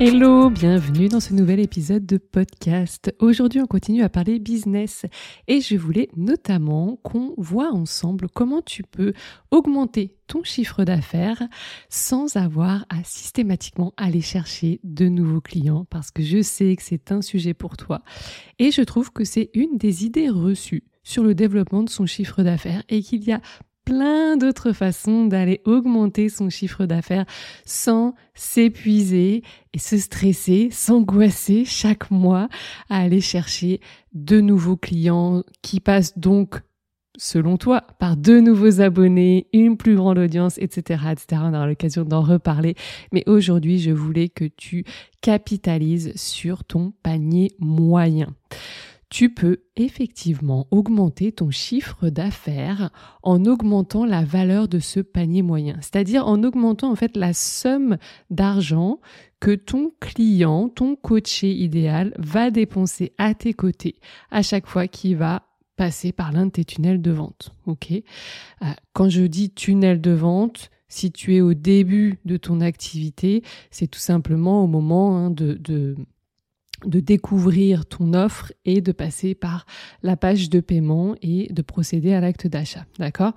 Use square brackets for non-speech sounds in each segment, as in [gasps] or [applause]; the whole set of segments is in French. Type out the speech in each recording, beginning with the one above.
Hello, bienvenue dans ce nouvel épisode de podcast. Aujourd'hui, on continue à parler business et je voulais notamment qu'on voit ensemble comment tu peux augmenter ton chiffre d'affaires sans avoir à systématiquement aller chercher de nouveaux clients parce que je sais que c'est un sujet pour toi et je trouve que c'est une des idées reçues sur le développement de son chiffre d'affaires et qu'il y a plein d'autres façons d'aller augmenter son chiffre d'affaires sans s'épuiser et se stresser, s'angoisser chaque mois à aller chercher de nouveaux clients qui passent donc selon toi, par de nouveaux abonnés, une plus grande audience, etc., etc. On aura l'occasion d'en reparler. Mais aujourd'hui, je voulais que tu capitalises sur ton panier moyen tu peux effectivement augmenter ton chiffre d'affaires en augmentant la valeur de ce panier moyen, c'est-à-dire en augmentant en fait la somme d'argent que ton client, ton coaché idéal va dépenser à tes côtés à chaque fois qu'il va passer par l'un de tes tunnels de vente. Euh, Quand je dis tunnel de vente, si tu es au début de ton activité, c'est tout simplement au moment hein, de de découvrir ton offre et de passer par la page de paiement et de procéder à l'acte d'achat. D'accord?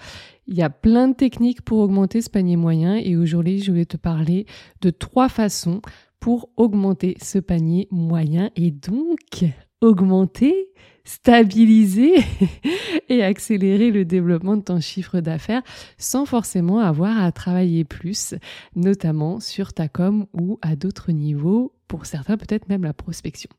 Il y a plein de techniques pour augmenter ce panier moyen et aujourd'hui, je vais te parler de trois façons pour augmenter ce panier moyen et donc augmenter, stabiliser [laughs] et accélérer le développement de ton chiffre d'affaires sans forcément avoir à travailler plus, notamment sur ta com ou à d'autres niveaux pour certains peut-être même la prospection.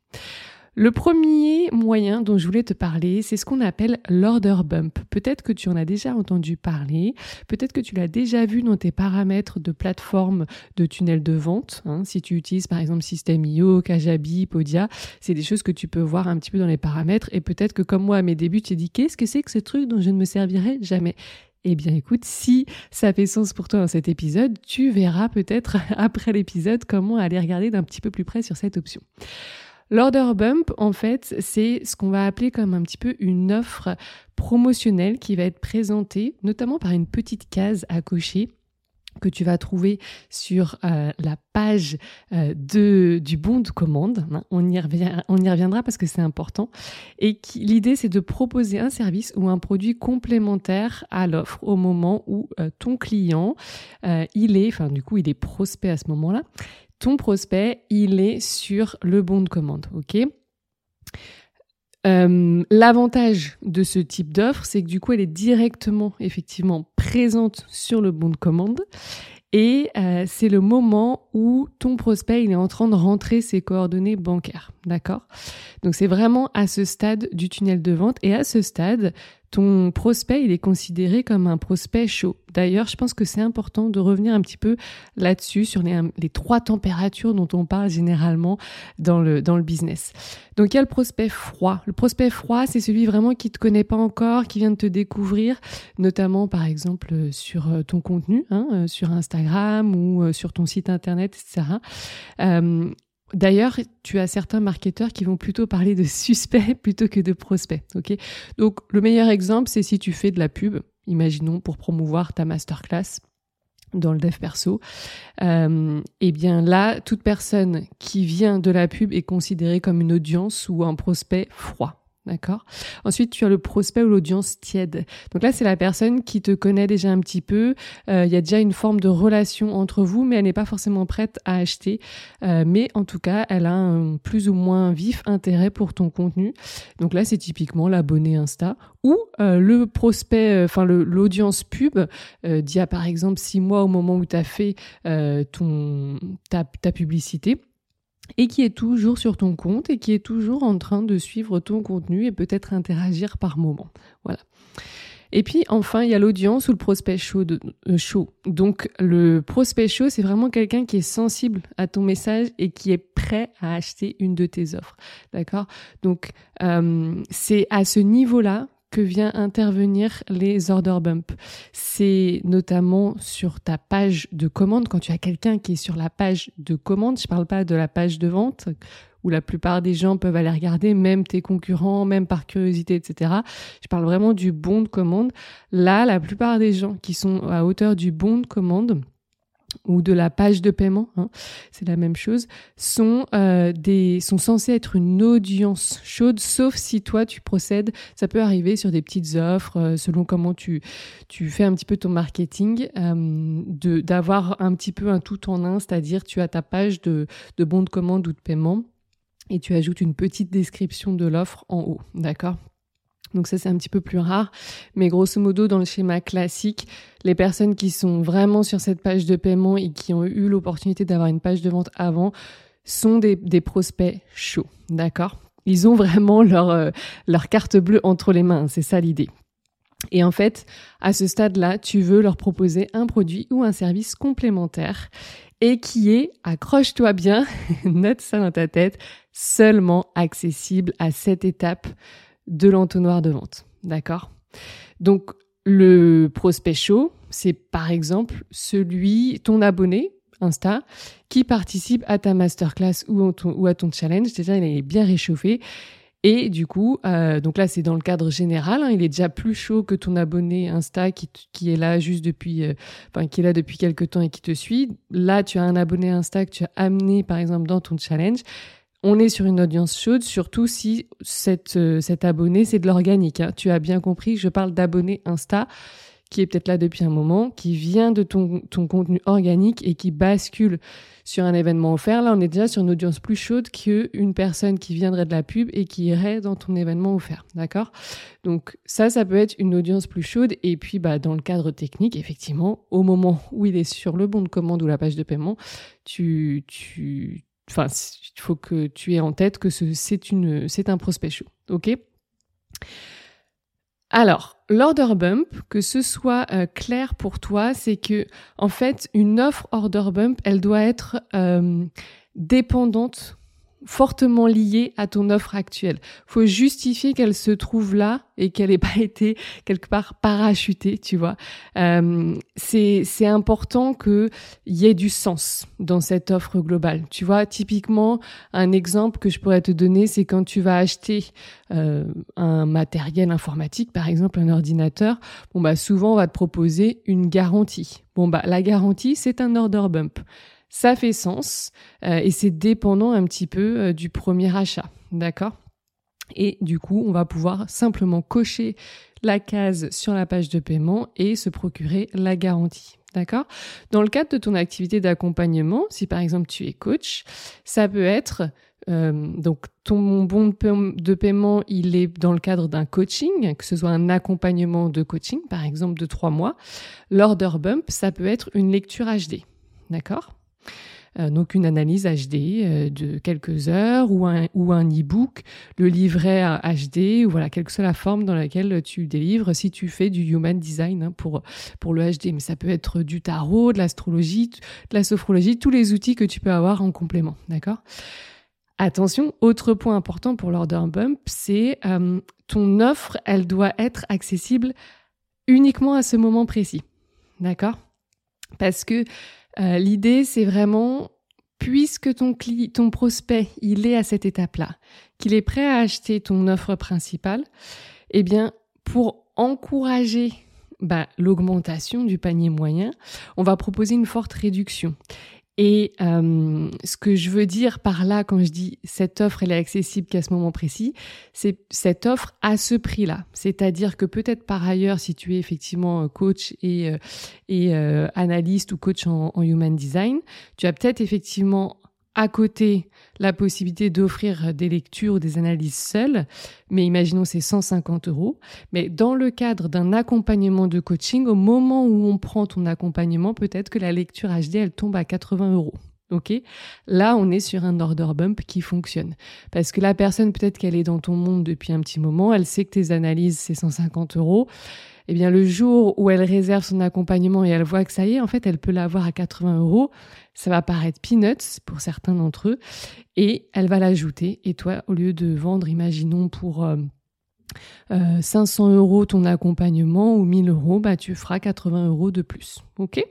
Le premier moyen dont je voulais te parler, c'est ce qu'on appelle l'order bump. Peut-être que tu en as déjà entendu parler, peut-être que tu l'as déjà vu dans tes paramètres de plateforme de tunnel de vente. Hein. si tu utilises par exemple System.io, Kajabi, Podia, c'est des choses que tu peux voir un petit peu dans les paramètres. Et peut-être que comme moi à mes débuts, tu t'es dit qu'est-ce que c'est que ce truc dont je ne me servirai jamais? Eh bien écoute, si ça fait sens pour toi dans cet épisode, tu verras peut-être [laughs] après l'épisode comment aller regarder d'un petit peu plus près sur cette option. L'order bump, en fait, c'est ce qu'on va appeler comme un petit peu une offre promotionnelle qui va être présentée, notamment par une petite case à cocher que tu vas trouver sur euh, la page euh, de, du bon de commande. Hein. On y, revient, on y reviendra parce que c'est important. Et l'idée, c'est de proposer un service ou un produit complémentaire à l'offre au moment où euh, ton client, il est, enfin du coup, il est prospect à ce moment-là. Ton prospect, il est sur le bon de commande, ok? Euh, L'avantage de ce type d'offre, c'est que du coup, elle est directement, effectivement, présente sur le bon de commande. Et euh, c'est le moment où ton prospect il est en train de rentrer ses coordonnées bancaires, d'accord? Donc c'est vraiment à ce stade du tunnel de vente et à ce stade, ton prospect, il est considéré comme un prospect chaud. D'ailleurs, je pense que c'est important de revenir un petit peu là-dessus, sur les, trois températures dont on parle généralement dans le, dans le business. Donc, il y a le prospect froid. Le prospect froid, c'est celui vraiment qui te connaît pas encore, qui vient de te découvrir, notamment, par exemple, sur euh, ton contenu, hein, euh, sur Instagram ou euh, sur ton site internet, etc. D'ailleurs, tu as certains marketeurs qui vont plutôt parler de suspect [laughs] plutôt que de prospect. Ok? Donc, le meilleur exemple, c'est si tu fais de la pub, imaginons pour promouvoir ta masterclass dans le dev perso, euh, eh bien là, toute personne qui vient de la pub est considérée comme une audience ou un prospect froid. D'accord Ensuite, tu as le prospect ou l'audience tiède. Donc là, c'est la personne qui te connaît déjà un petit peu. Euh, il y a déjà une forme de relation entre vous, mais elle n'est pas forcément prête à acheter. Euh, mais en tout cas, elle a un plus ou moins vif intérêt pour ton contenu. Donc là, c'est typiquement l'abonné Insta ou euh, le prospect, enfin l'audience pub d'il y a par exemple six mois au moment où tu as fait ta publicité et qui est toujours sur ton compte et qui est toujours en train de suivre ton contenu et peut-être interagir par moment. Voilà. Et puis enfin, il y a l'audience ou le prospect chaud. Euh, chaud. Donc le prospect chaud, c'est vraiment quelqu'un qui est sensible à ton message et qui est prêt à acheter une de tes offres. D'accord? Donc euh, c'est à ce niveau-là que vient intervenir les order bump. C'est notamment sur ta page de commande, quand tu as quelqu'un qui est sur la page de commande, je parle pas de la page de vente, où la plupart des gens peuvent aller regarder, même tes concurrents, même par curiosité, etc. Je parle vraiment du bon de commande. Là, la plupart des gens qui sont à hauteur du bon de commande, ou de la page de paiement, hein, c'est la même chose, sont euh, censés être une audience chaude, sauf si toi tu procèdes. Ça peut arriver sur des petites offres, euh, selon comment tu tu fais un petit peu ton marketing, euh, de d'avoir un petit peu un tout en un, c'est-à-dire tu as ta page de de bon de commande ou de paiement et tu ajoutes une petite description de l'offre en haut, d'accord? Donc ça c'est un petit peu plus rare, mais grosso modo dans le schéma classique, les personnes qui sont vraiment sur cette page de paiement et qui ont eu l'opportunité d'avoir une page de vente avant sont des, prospects chauds, d'accord? Ils ont vraiment leur, euh, leur carte bleue entre les mains, c'est ça l'idée. Et en fait, à ce stade-là, tu veux leur proposer un produit ou un service complémentaire et qui est, accroche-toi bien, [laughs] note ça dans ta tête, seulement accessible à cette étape de l'entonnoir de vente. D'accord? Donc, le prospect chaud, c'est par exemple celui, ton abonné, Insta, qui participe à ta masterclass ou, à ton challenge. Déjà, il est bien réchauffé et du coup, euh, donc là, c'est dans le cadre général. Hein, il est déjà plus chaud que ton abonné Insta qui, est là juste depuis, euh, qui est là depuis quelques temps et qui te suit. Là, tu as un abonné Insta que tu as amené, par exemple, dans ton challenge. On est sur une audience chaude, surtout si cette, euh, cet abonné, c'est de l'organique. Hein. Tu as bien compris, je parle d'abonné Insta qui est peut-être là depuis un moment, qui vient de ton, ton contenu organique et qui bascule sur un événement offert. Là, on est déjà sur une audience plus chaude qu'une personne qui viendrait de la pub et qui irait dans ton événement offert. D'accord? Donc ça, ça peut être une audience plus chaude. Et puis, bah, dans le cadre technique, effectivement, au moment où il est sur le bon de commande ou la page de paiement, tu, tu, enfin, il faut que tu aies en tête que c'est un prospect chaud. OK? Alors, l'order bump, que ce soit euh, clair pour toi, c'est que en fait, une offre order bump, elle doit être euh, dépendante fortement liée à ton offre actuelle. Faut justifier qu'elle se trouve là et qu'elle n'ait pas [laughs] été quelque part parachutée, tu vois. Euh, c'est important qu'il y ait du sens dans cette offre globale. Tu vois, typiquement, un exemple que je pourrais te donner, c'est quand tu vas acheter euh, un matériel informatique, par exemple un ordinateur. Bon bah souvent on va te proposer une garantie. Bon bah la garantie c'est un order bump ça fait sens euh, et c'est dépendant un petit peu euh, du premier achat, d'accord? Et du coup, on va pouvoir simplement cocher la case sur la page de paiement et se procurer la garantie. D'accord? Dans le cadre de ton activité d'accompagnement, si par exemple tu es coach, ça peut être euh, donc ton bon de paiement, il est dans le cadre d'un coaching, que ce soit un accompagnement de coaching, par exemple de trois mois. L'order bump, ça peut être une lecture HD. D'accord? Donc une analyse HD euh, de quelques heures ou un, ou un e-book, le livret HD, ou voilà, quelle que soit la forme dans laquelle tu délivres si tu fais du human design hein, pour, pour le HD. Mais ça peut être du tarot, de l'astrologie, de la sophrologie, tous les outils que tu peux avoir en complément. D'accord? Attention, autre point important pour l'order bump, c'est euh, ton offre, elle doit être accessible uniquement à ce moment précis. D'accord? Parce que euh, l'idée, c'est vraiment, puisque ton, ton prospect, il est à cette étape-là, qu'il est prêt à acheter ton offre principale, eh bien, pour encourager bah, l'augmentation du panier moyen, on va proposer une forte réduction. Et euh, ce que je veux dire par là, quand je dis cette offre, elle est accessible qu'à ce moment précis, c'est cette offre à ce prix-là. C'est-à-dire que peut-être par ailleurs, si tu es effectivement euh, coach et, euh, et analyste ou coach en human design, tu as peut-être effectivement à côté la possibilité d'offrir des lectures ou des analyses seules, mais imaginons c'est 150 euros. Mais dans le cadre d'un accompagnement de coaching, au moment où on prend ton accompagnement, peut-être que la lecture HD, elle tombe à 80 euros. Ok, là on est sur un order bump qui fonctionne parce que la personne peut-être qu'elle est dans ton monde depuis un petit moment, elle sait que tes analyses c'est 150 euros eh bien le jour où elle réserve son accompagnement et elle voit que ça y est, en fait, elle peut l'avoir à 80 euros, ça va paraître peanuts pour certains d'entre eux, et elle va l'ajouter. Et toi, au lieu de vendre, imaginons pour 500 euh, euh, euros ton accompagnement ou 1000 euros, bah tu feras 80 euros de plus, ok?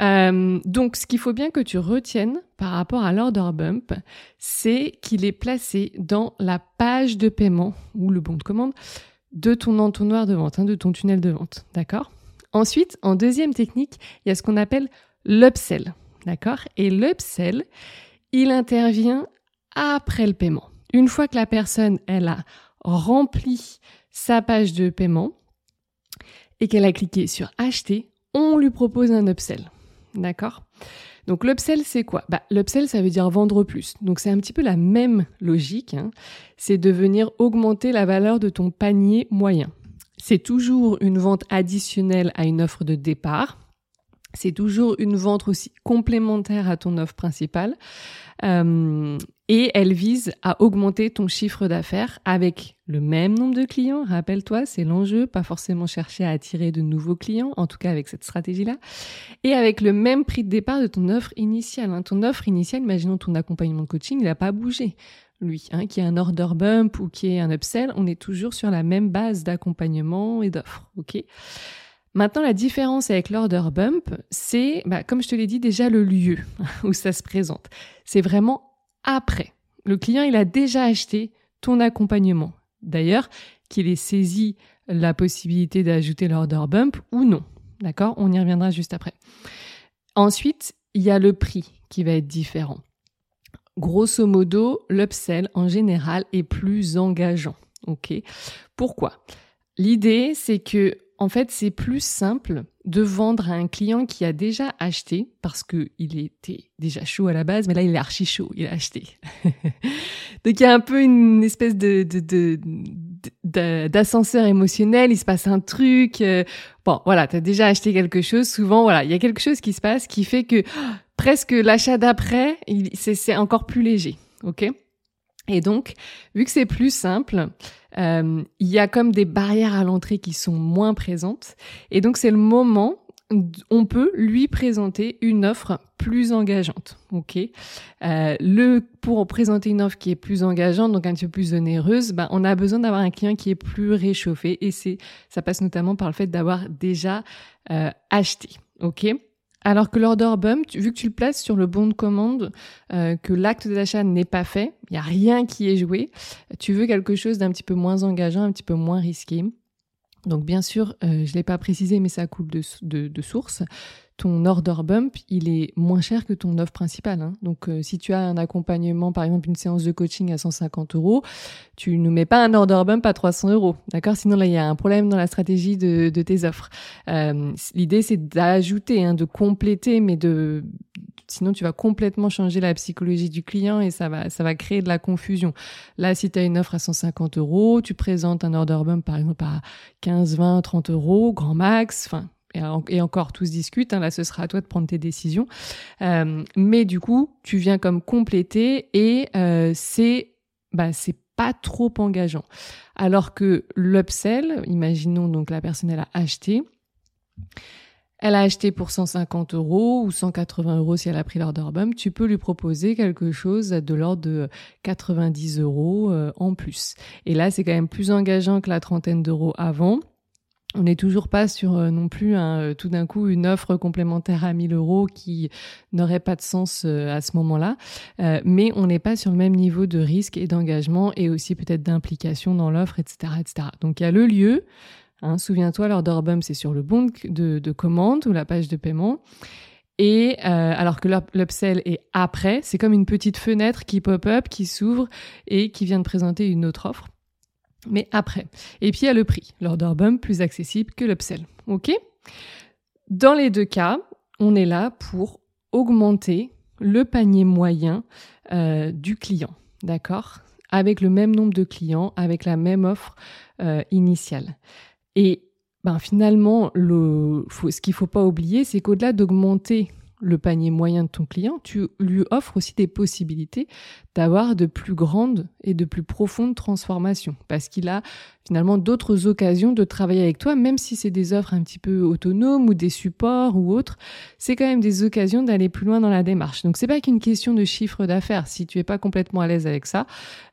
Euh, donc, ce qu'il faut bien que tu retiennes par rapport à l'order bump, c'est qu'il est placé dans la page de paiement ou le bon de commande de ton entonnoir de vente, hein, de ton tunnel de vente, d'accord? Ensuite, en deuxième technique, il y a ce qu'on appelle l'upsell, d'accord? Et l'upsell, il intervient après le paiement. Une fois que la personne, elle a rempli sa page de paiement et qu'elle a cliqué sur acheter, on lui propose un upsell. D'accord? Donc l'upsell, c'est quoi? Bah, L'upsell, ça veut dire vendre plus. Donc c'est un petit peu la même logique. Hein. C'est de venir augmenter la valeur de ton panier moyen. C'est toujours une vente additionnelle à une offre de départ. C'est toujours une vente aussi complémentaire à ton offre principale. Euh, et elle vise à augmenter ton chiffre d'affaires avec le même nombre de clients. Rappelle-toi, c'est l'enjeu, pas forcément chercher à attirer de nouveaux clients, en tout cas avec cette stratégie-là, et avec le même prix de départ de ton offre initiale. Hein. Ton offre initiale, imaginons ton accompagnement de coaching, il n'a pas bougé. Lui, hein, qui est un order bump ou qui est un upsell, on est toujours sur la même base d'accompagnement et d'offre. Ok? Maintenant, la différence avec l'order bump, c'est, bah, comme je te l'ai dit, déjà le lieu [laughs] où ça se présente. C'est vraiment après. Le client, il a déjà acheté ton accompagnement. D'ailleurs, qu'il ait saisi la possibilité d'ajouter l'order bump ou non. D'accord? On y reviendra juste après. Ensuite, il y a le prix qui va être différent. Grosso modo, l'upsell en général est plus engageant. OK? Pourquoi? L'idée, c'est que en fait, c'est plus simple de vendre à un client qui a déjà acheté parce que il était déjà chaud à la base, mais là il est archi chaud, il a acheté. [laughs] Donc il y a un peu une espèce de, d'ascenseur émotionnel, il se passe un truc. Euh, bon, voilà, tu as déjà acheté quelque chose. Souvent, voilà, il y a quelque chose qui se passe qui fait que [gasps] presque l'achat d'après, c'est encore plus léger, ok? Et donc, vu que c'est plus simple, euh, il y a comme des barrières à l'entrée qui sont moins présentes. Et donc c'est le moment on peut lui présenter une offre plus engageante. Ok, euh, le pour présenter une offre qui est plus engageante, donc un petit peu plus onéreuse, ben, on a besoin d'avoir un client qui est plus réchauffé et c'est ça passe notamment par le fait d'avoir déjà euh, acheté. Ok, alors que l'order bump, vu que tu le places sur le bon de commande, euh, que l'acte d'achat n'est pas fait, il n'y a rien qui est joué, tu veux quelque chose d'un petit peu moins engageant, un petit peu moins risqué. Donc bien sûr, euh, je ne l'ai pas précisé, mais ça coule de, source ton order bump, il est moins cher que ton offre principale. Hein. Donc, euh, si tu as un accompagnement, par exemple une séance de coaching à 150 euros, tu ne mets pas un order bump à 300 euros. D'accord? Sinon, là, il y a un problème dans la stratégie de, tes offres. Euh, l'idée, c'est d'ajouter, hein, de compléter, mais de sinon tu vas complètement changer la psychologie du client et ça va ça va créer de la confusion. Là, si tu as une offre à 150 euros, tu présentes un order bump par exemple à 15, 20, 30 euros, grand max. Enfin, et, encore tout se discute, hein, là ce sera à toi de prendre tes décisions. Euh, mais du coup, tu viens comme compléter et euh, c'est bah, c'est pas trop engageant. Alors que l'upsell, imaginons donc la personne elle a acheté, elle a acheté pour 150 euros ou 180 euros si elle a pris l'order bump, tu peux lui proposer quelque chose de l'ordre de 90 euros euh, en plus. Et là, c'est quand même plus engageant que la trentaine d'euros avant on n'est toujours pas sur euh, non plus euh, tout d'un coup une offre complémentaire à 1000 euros qui n'aurait pas de sens euh, à ce moment-là, mais on n'est pas sur le même niveau de risque et d'engagement et aussi peut-être d'implication dans l'offre, etc., etc. Donc il y a le lieu. Hein, Souviens-toi, l'order bump c'est sur le bon de, de, commande ou la page de paiement. Et alors que l'upsell est après, c'est comme une petite fenêtre qui pop-up, qui s'ouvre et qui vient de présenter une autre offre mais après. Et puis il y a le prix, l'order bump plus accessible que l'upsell. OK? Dans les deux cas, on est là pour augmenter le panier moyen euh, du client, d'accord? Avec le même nombre de clients, avec la même offre euh, initiale. Et ben, finalement, ce qu'il faut pas oublier, c'est qu'au-delà d'augmenter le panier moyen de ton client, tu lui offres aussi des possibilités d'avoir de plus grandes et de plus profondes transformations parce qu'il a finalement d'autres occasions de travailler avec toi, même si c'est des offres un petit peu autonomes ou des supports ou autres, c'est quand même des occasions d'aller plus loin dans la démarche. Donc c'est pas qu'une question de chiffre d'affaires. Si tu es pas complètement à l'aise avec ça,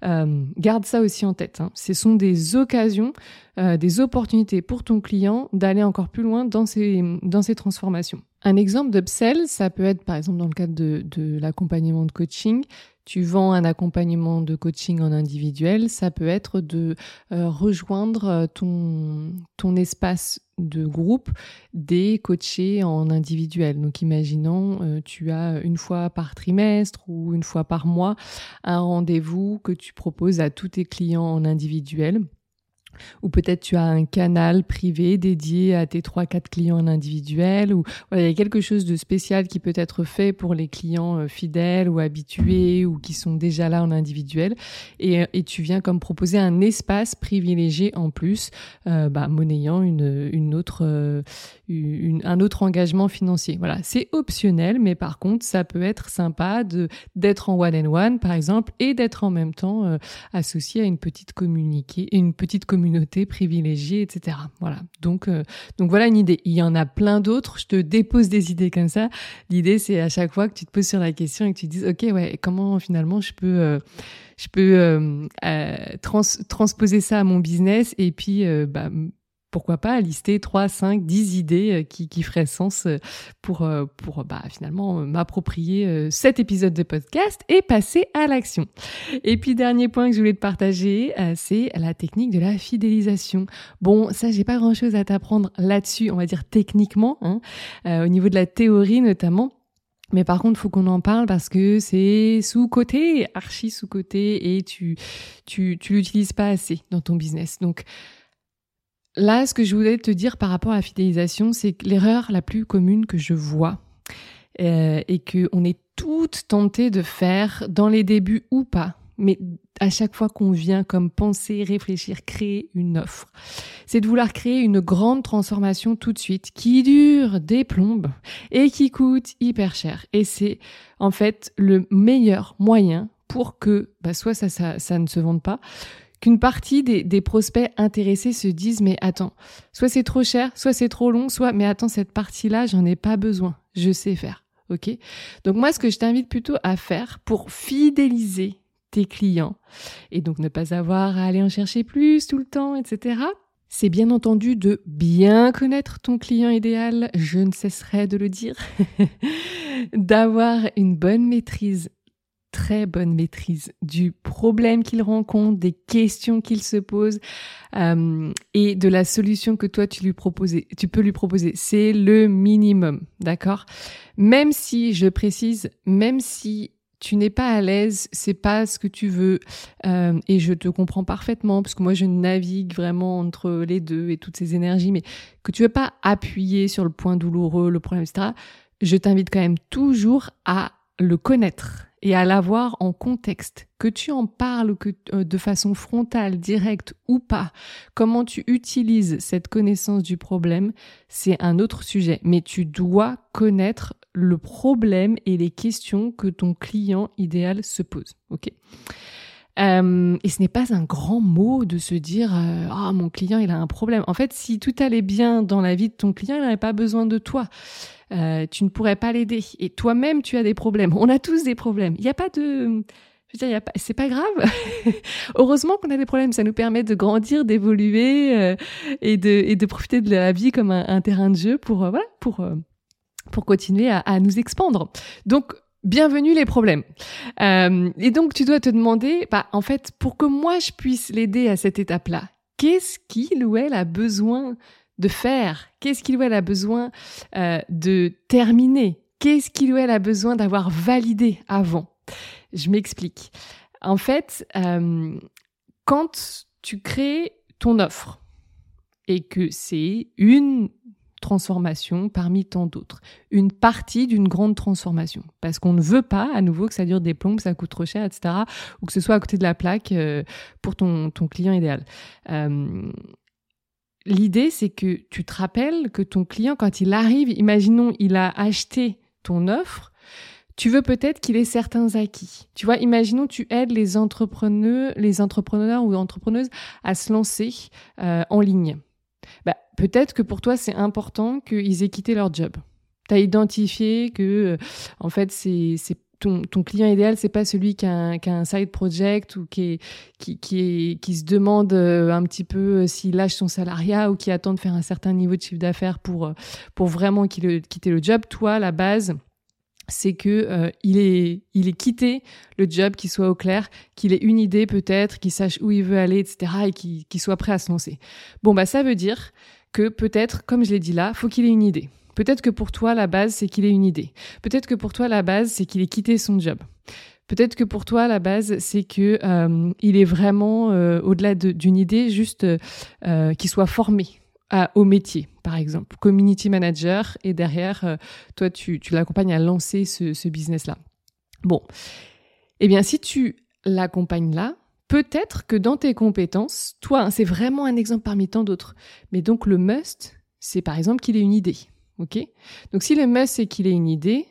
euh, garde ça aussi en tête. Hein. Ce sont des occasions, euh, des opportunités pour ton client d'aller encore plus loin dans ces dans ces transformations. Un exemple d'upsell, ça peut être par exemple dans le cadre de, l'accompagnement de coaching, tu vends un accompagnement de coaching en individuel, ça peut être de euh, rejoindre euh, ton, ton espace de groupe des coachés en individuel. Donc imaginons euh, tu as une fois par trimestre ou une fois par mois un rendez-vous que tu proposes à tous tes clients en individuel ou peut-être tu as un canal privé dédié à tes trois quatre clients en individuel ou il y a quelque chose de spécial qui peut être fait pour les clients euh, fidèles ou habitués ou qui sont déjà là en individuel. Et, euh, et tu viens comme proposer un espace privilégié en plus euh, bah, monnayant une, une autre euh, un autre engagement financier. Voilà c'est optionnel mais par contre ça peut être sympa de d'être en one and one par exemple et d'être en même temps associé à une petite communiqué une petite communauté privilégiée, etc. Voilà. Donc, euh, donc voilà une idée. Il y en a plein d'autres. Je te dépose des idées comme ça. L'idée, c'est à chaque fois que tu te poses sur la question et que tu te dises, ok, ouais, comment finalement je peux, euh, je peux euh, trans transposer ça à mon business et puis bah, pourquoi pas lister 3, 5, 10 idées euh, qui, qui feraient sens euh, pour, euh, pour bah, finalement m'approprier cet épisode de podcast et passer à l'action. Et puis dernier point que je voulais te partager, c'est la technique de la fidélisation. Bon, ça j'ai pas grand chose à t'apprendre là-dessus, on va dire techniquement, hein, au niveau de la théorie notamment. Mais par contre, faut qu'on en parle parce que c'est sous-côté, archi sous-côté, et tu, tu, tu l'utilises pas assez dans ton business. Donc, Là, ce que je voulais te dire par rapport à la fidélisation, c'est que l'erreur la plus commune que je vois euh, et que on est toutes tentées de faire dans les débuts ou pas, mais à chaque fois qu'on vient comme penser, réfléchir, créer une offre, c'est de vouloir créer une grande transformation tout de suite qui dure des plombes et qui coûte hyper cher. Et c'est en fait le meilleur moyen pour que bah, soit ça, ça, ça ne se vende pas, qu'une partie des, prospects intéressés se disent mais attends, soit c'est trop cher, soit c'est trop long, soit mais attends cette partie-là j'en ai pas besoin, je sais faire, ok? Donc moi ce que je t'invite plutôt à faire pour fidéliser tes clients et donc ne pas avoir à aller en chercher plus tout le temps, etc. C'est bien entendu de bien connaître ton client idéal, je ne cesserai de le dire, [laughs] d'avoir une bonne maîtrise très bonne maîtrise du problème qu'il rencontre, des questions qu'il se pose euh, et de la solution que toi tu lui proposes, tu peux lui proposer. C'est le minimum, d'accord? Même si, je précise, même si tu n'es pas à l'aise, c'est pas ce que tu veux, euh, et je te comprends parfaitement parce que moi je navigue vraiment entre les deux et toutes ces énergies, mais que tu veux pas appuyer sur le point douloureux, le problème, etc. Je t'invite quand même toujours à le connaître et à l'avoir en contexte, que tu en parles euh, de façon frontale, directe ou pas, comment tu utilises cette connaissance du problème, c'est un autre sujet. Mais tu dois connaître le problème et les questions que ton client idéal se pose. Ok? Euh, et ce n'est pas un grand mot de se dire euh, ah mon client il a un problème. En fait, si tout allait bien dans la vie de ton client, il n'aurait pas besoin de toi. Euh, tu ne pourrais pas l'aider. Et toi-même, tu as des problèmes. On a tous des problèmes. Il n'y a pas de... Je veux dire, c'est pas grave. [laughs] Heureusement qu'on a des problèmes. Ça nous permet de grandir, d'évoluer euh, et, de, et de profiter de la vie comme un, terrain de jeu pour, euh, voilà, pour, pour continuer à, à nous expandre. Donc, Bienvenue les problèmes. Euh, et donc tu dois te demander, bah, en fait, pour que moi je puisse l'aider à cette étape-là, qu'est-ce qu'il ou elle a besoin de faire Qu'est-ce qu'il ou elle a besoin euh, de terminer? Qu'est-ce qu'il ou elle a besoin d'avoir validé avant? Je m'explique. En fait, euh, quand tu crées ton offre et que c'est une transformation parmi tant d'autres, une partie d'une grande transformation, parce qu'on ne veut pas à nouveau que ça dure des plombes, ça coûte trop cher, etc., ou que ce soit à côté de la plaque euh, pour ton, ton client idéal. L'idée, c'est que tu te rappelles que ton client, quand il arrive, imaginons, il a acheté ton offre, tu veux peut-être qu'il ait certains acquis. Tu vois, imaginons tu aides les entrepreneurs, les entrepreneurs ou entrepreneuses à se lancer euh, en ligne. Bah, peut-être que pour toi, c'est important qu'ils aient quitté leur job. Tu as identifié que, euh, en fait, c'est ton, ton, client idéal, c'est pas celui qui a, un, qui a, un, side project ou qui, est, qui, qui, qui se demande euh, un petit peu s'il lâche son salariat ou qui attend de faire un certain niveau de chiffre d'affaires pour, pour vraiment quitter le job. Toi, la base, c'est que euh, il est il est quitté le job, qu'il soit au clair, qu'il ait une idée peut-être, qu'il sache où il veut aller, etc. et qu'il soit prêt à se lancer. Bon bah ça veut dire que peut-être, comme je l'ai dit là, faut qu'il ait une idée. Peut-être que pour toi la base c'est qu'il ait une idée. Peut-être que pour toi la base c'est qu'il ait quitté son job. Peut-être que pour toi la base c'est que euh, il est vraiment euh, au-delà d'une idée juste qu'il soit formé au métier, par exemple, community manager, et derrière, euh, toi, tu, l'accompagnes à lancer ce, ce business-là. Bon, eh bien, si tu l'accompagnes là, peut-être que dans tes compétences, toi, hein, c'est vraiment un exemple parmi tant d'autres, mais donc le must, c'est par exemple qu'il ait une idée, Donc si le must, c'est qu'il ait une idée,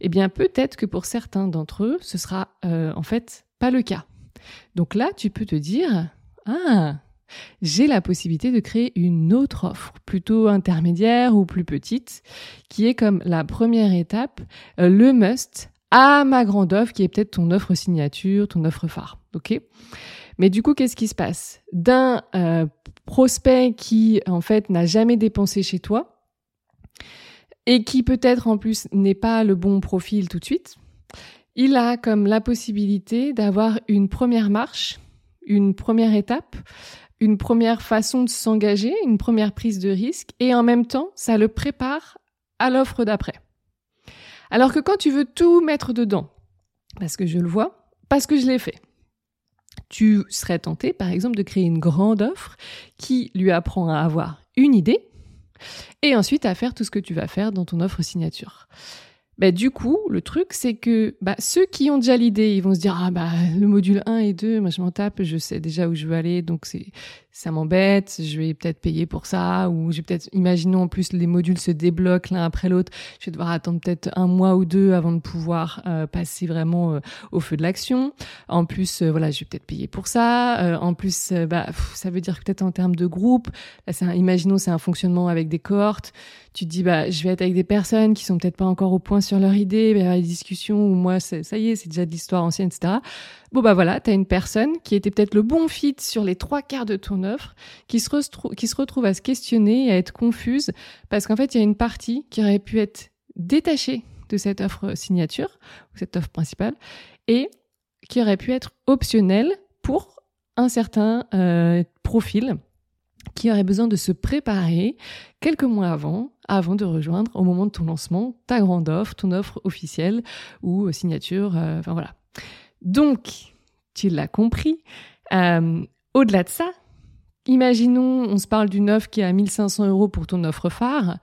eh bien, peut-être que pour certains d'entre eux, ce sera euh, en fait pas le cas. Donc là, tu peux te dire, ah, j'ai la possibilité de créer une autre offre, plutôt intermédiaire ou plus petite, qui est comme la première étape, euh, le must à ma grande offre, qui est peut-être ton offre signature, ton offre phare. Ok Mais du coup, qu'est-ce qui se passe? D'un euh, prospect qui, en fait, n'a jamais dépensé chez toi et qui peut-être en plus n'est pas le bon profil tout de suite, il a comme la possibilité d'avoir une première marche, une première étape une première façon de s'engager, une première prise de risque, et en même temps, ça le prépare à l'offre d'après. Alors que quand tu veux tout mettre dedans, parce que je le vois, parce que je l'ai fait, tu serais tenté, par exemple, de créer une grande offre qui lui apprend à avoir une idée et ensuite à faire tout ce que tu vas faire dans ton offre signature. Bah, du coup, le truc, c'est que bah, ceux qui ont déjà l'idée, ils vont se dire ah bah le module 1 et 2, moi je m'en tape, je sais déjà où je veux aller, donc c'est ça m'embête, je vais peut-être payer pour ça, ou j'ai peut-être, imaginons en plus les modules se débloquent l'un après l'autre, je vais devoir attendre peut-être un mois ou deux avant de pouvoir euh, passer vraiment euh, au feu de l'action. En plus, euh, voilà, je vais peut-être payer pour ça. en plus, bah ça veut dire peut-être en termes de groupe, là, c'est imaginons c'est un fonctionnement avec des cohortes tu te dis bah je vais être avec des personnes qui sont peut-être pas encore au point sur leur idée, il y avoir des discussions où moi ça y est, c'est déjà de l'histoire ancienne, etc. Bon bah voilà, tu as une personne qui était peut-être le bon fit sur les trois quarts de ton offre, qui se, qui se retrouve à se questionner et à être confuse parce qu'en fait il y a une partie qui aurait pu être détachée de cette offre signature ou cette offre principale et qui aurait pu être optionnelle pour un certain euh, profil qui aurait besoin de se préparer quelques mois avant, avant de rejoindre au moment de ton lancement ta grande offre, ton offre officielle ou signature, euh, enfin voilà. Donc, tu l'as compris. Euh, au-delà de ça, imaginons, on se parle d'une offre qui est à 1500 euros pour ton offre phare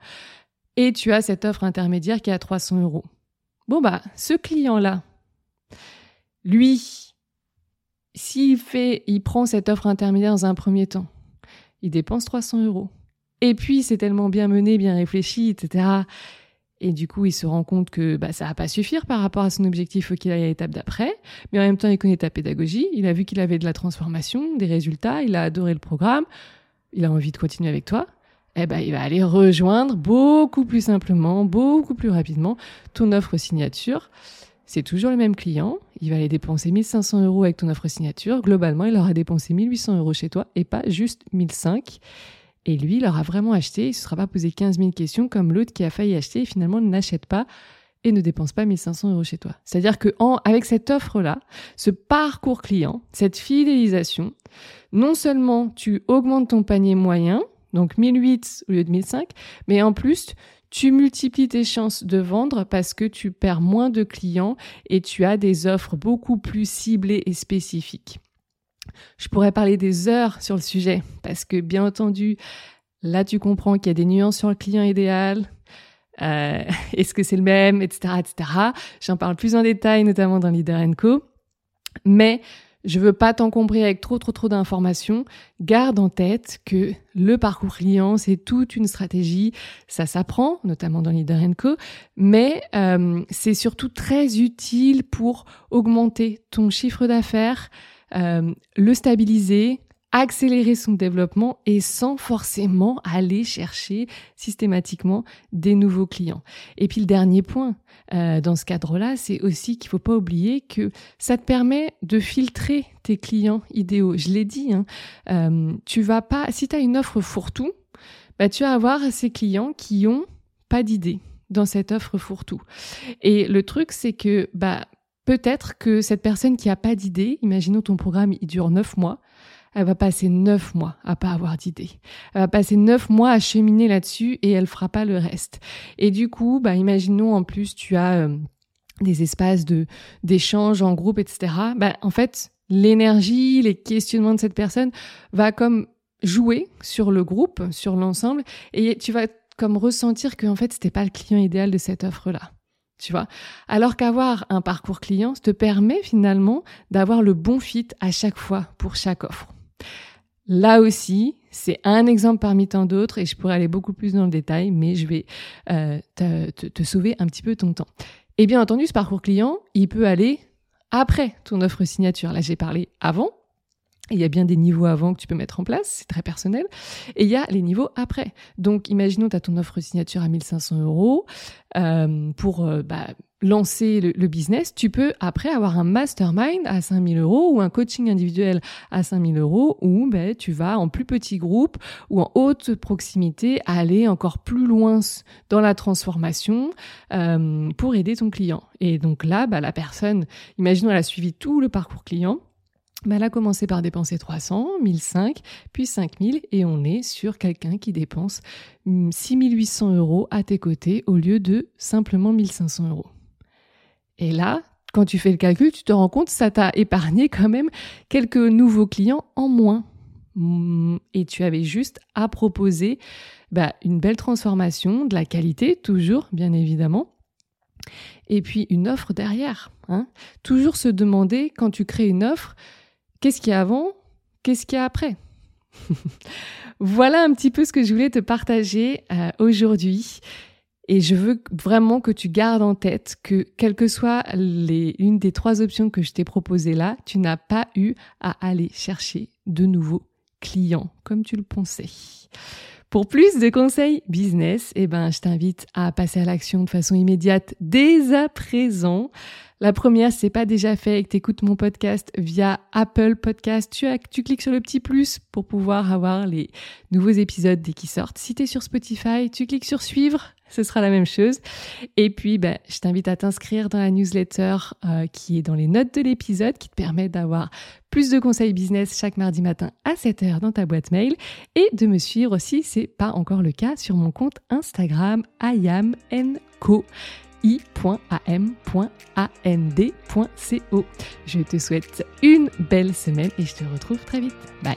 et tu as cette offre intermédiaire qui est à 300 euros. Bon bah, ce client-là, lui, s'il fait, il prend cette offre intermédiaire dans un premier temps, il dépense 300 euros. Et puis, c'est tellement bien mené, bien réfléchi, etc. Et du coup, il se rend compte que bah, ça va pas suffire par rapport à son objectif, faut qu'il aille à l'étape d'après. Mais en même temps, il connaît ta pédagogie. Il a vu qu'il avait de la transformation, des résultats. Il a adoré le programme. Il a envie de continuer avec toi. Eh ben, il va aller rejoindre beaucoup plus simplement, beaucoup plus rapidement ton offre signature. C'est toujours le même client. Il va aller dépenser 1500 euros avec ton offre signature. Globalement, il aura dépensé 1800 euros chez toi et pas juste 1500. Et lui, il aura vraiment acheté, il ne se sera pas posé 15 000 questions comme l'autre qui a failli acheter et finalement n'achète pas et ne dépense pas 1500 euros chez toi. C'est-à-dire que avec cette offre-là, ce parcours client, cette fidélisation, non seulement tu augmentes ton panier moyen, donc 1008 au lieu de 1005, mais en plus, tu multiplies tes chances de vendre parce que tu perds moins de clients et tu as des offres beaucoup plus ciblées et spécifiques. Je pourrais parler des heures sur le sujet parce que bien entendu, là tu comprends qu'il y a des nuances sur le client idéal. Euh, [laughs] est-ce que c'est le même, etc., etc. J'en parle plus en détail, notamment dans Leader Co. Mais je veux pas t'encombrer avec trop trop trop d'informations. Garde en tête que le parcours client, c'est toute une stratégie. Ça s'apprend, notamment dans Leader Co, mais euh, c'est surtout très utile pour augmenter ton chiffre d'affaires, euh, le stabiliser, accélérer son développement et sans forcément aller chercher systématiquement des nouveaux clients. Et puis le dernier point euh, dans ce cadre-là, c'est aussi qu'il faut pas oublier que ça te permet de filtrer tes clients idéaux. Je l'ai dit, hein, euh, tu vas pas, si tu as une offre fourre-tout, bah, tu vas avoir ces clients qui ont pas d'idée dans cette offre fourre-tout. Et le truc, c'est que bah, peut-être que cette personne qui a pas d'idée, imaginons ton programme, il dure neuf mois, elle va passer neuf mois à pas avoir d'idée. Elle va passer neuf mois à cheminer là-dessus et elle fera pas le reste. Et du coup, bah, imaginons en plus tu as euh, des espaces de d'échange en groupe, etc. Bah, en fait, l'énergie, les questionnements de cette personne va comme jouer sur le groupe, sur l'ensemble, et tu vas comme ressentir que en fait c'était pas le client idéal de cette offre-là. Tu vois Alors qu'avoir un parcours client te permet finalement d'avoir le bon fit à chaque fois pour chaque offre. Là aussi, c'est un exemple parmi tant d'autres et je pourrais aller beaucoup plus dans le détail, mais je vais euh, te, te, sauver un petit peu ton temps. Et bien entendu, ce parcours client, il peut aller après ton offre signature. Là, j'ai parlé avant. Il y a bien des niveaux avant que tu peux mettre en place, c'est très personnel. Et il y a les niveaux après. Donc, imaginons, tu as ton offre signature à 1500 euros euh, pour euh, bah, lancer le, business, tu peux après avoir un mastermind à 5000 euros ou un coaching individuel à 5000 euros où ben, tu vas en plus petit groupe ou en haute proximité aller encore plus loin dans la transformation euh, pour aider ton client. Et donc là, bah, la personne, imaginons elle a suivi tout le parcours client, ben, elle a commencé par dépenser 300, 1005, puis 5000 et on est sur quelqu'un qui dépense 6800 hmm, euros à tes côtés au lieu de simplement 1500 euros. Et là, quand tu fais le calcul, tu te rends compte que ça t'a épargné quand même quelques nouveaux clients en moins. Mm, et tu avais juste à proposer bah, une belle transformation, de la qualité, toujours, bien évidemment. Et puis une offre derrière. Hein. Toujours se demander, quand tu crées une offre, qu'est-ce qu'il y a avant, qu'est-ce qu'il y a après? [laughs] voilà un petit peu ce que je voulais te partager euh, aujourd'hui. Et je veux vraiment que tu gardes en tête que, quelle que soit les, une des trois options que je t'ai proposées là, tu n'as pas eu à aller chercher de nouveaux clients comme tu le pensais. Pour plus de conseils business, eh ben, je t'invite à passer à l'action de façon immédiate dès à présent. La première, c'est pas déjà fait et que tu écoutes mon podcast via Apple Podcast, tu, tu cliques sur le petit plus pour pouvoir avoir les nouveaux épisodes dès qu'ils sortent. Si tu es sur Spotify, tu cliques sur suivre ce sera la même chose. Et puis, ben, je t'invite à t'inscrire dans la newsletter euh, qui est dans les notes de l'épisode, qui te permet d'avoir plus de conseils business chaque mardi matin à 7h dans ta boîte mail et de me suivre aussi, c'est pas encore le cas, sur mon compte Instagram iamnco i.am.and.co. Je te souhaite une belle semaine et je te retrouve très vite. Bye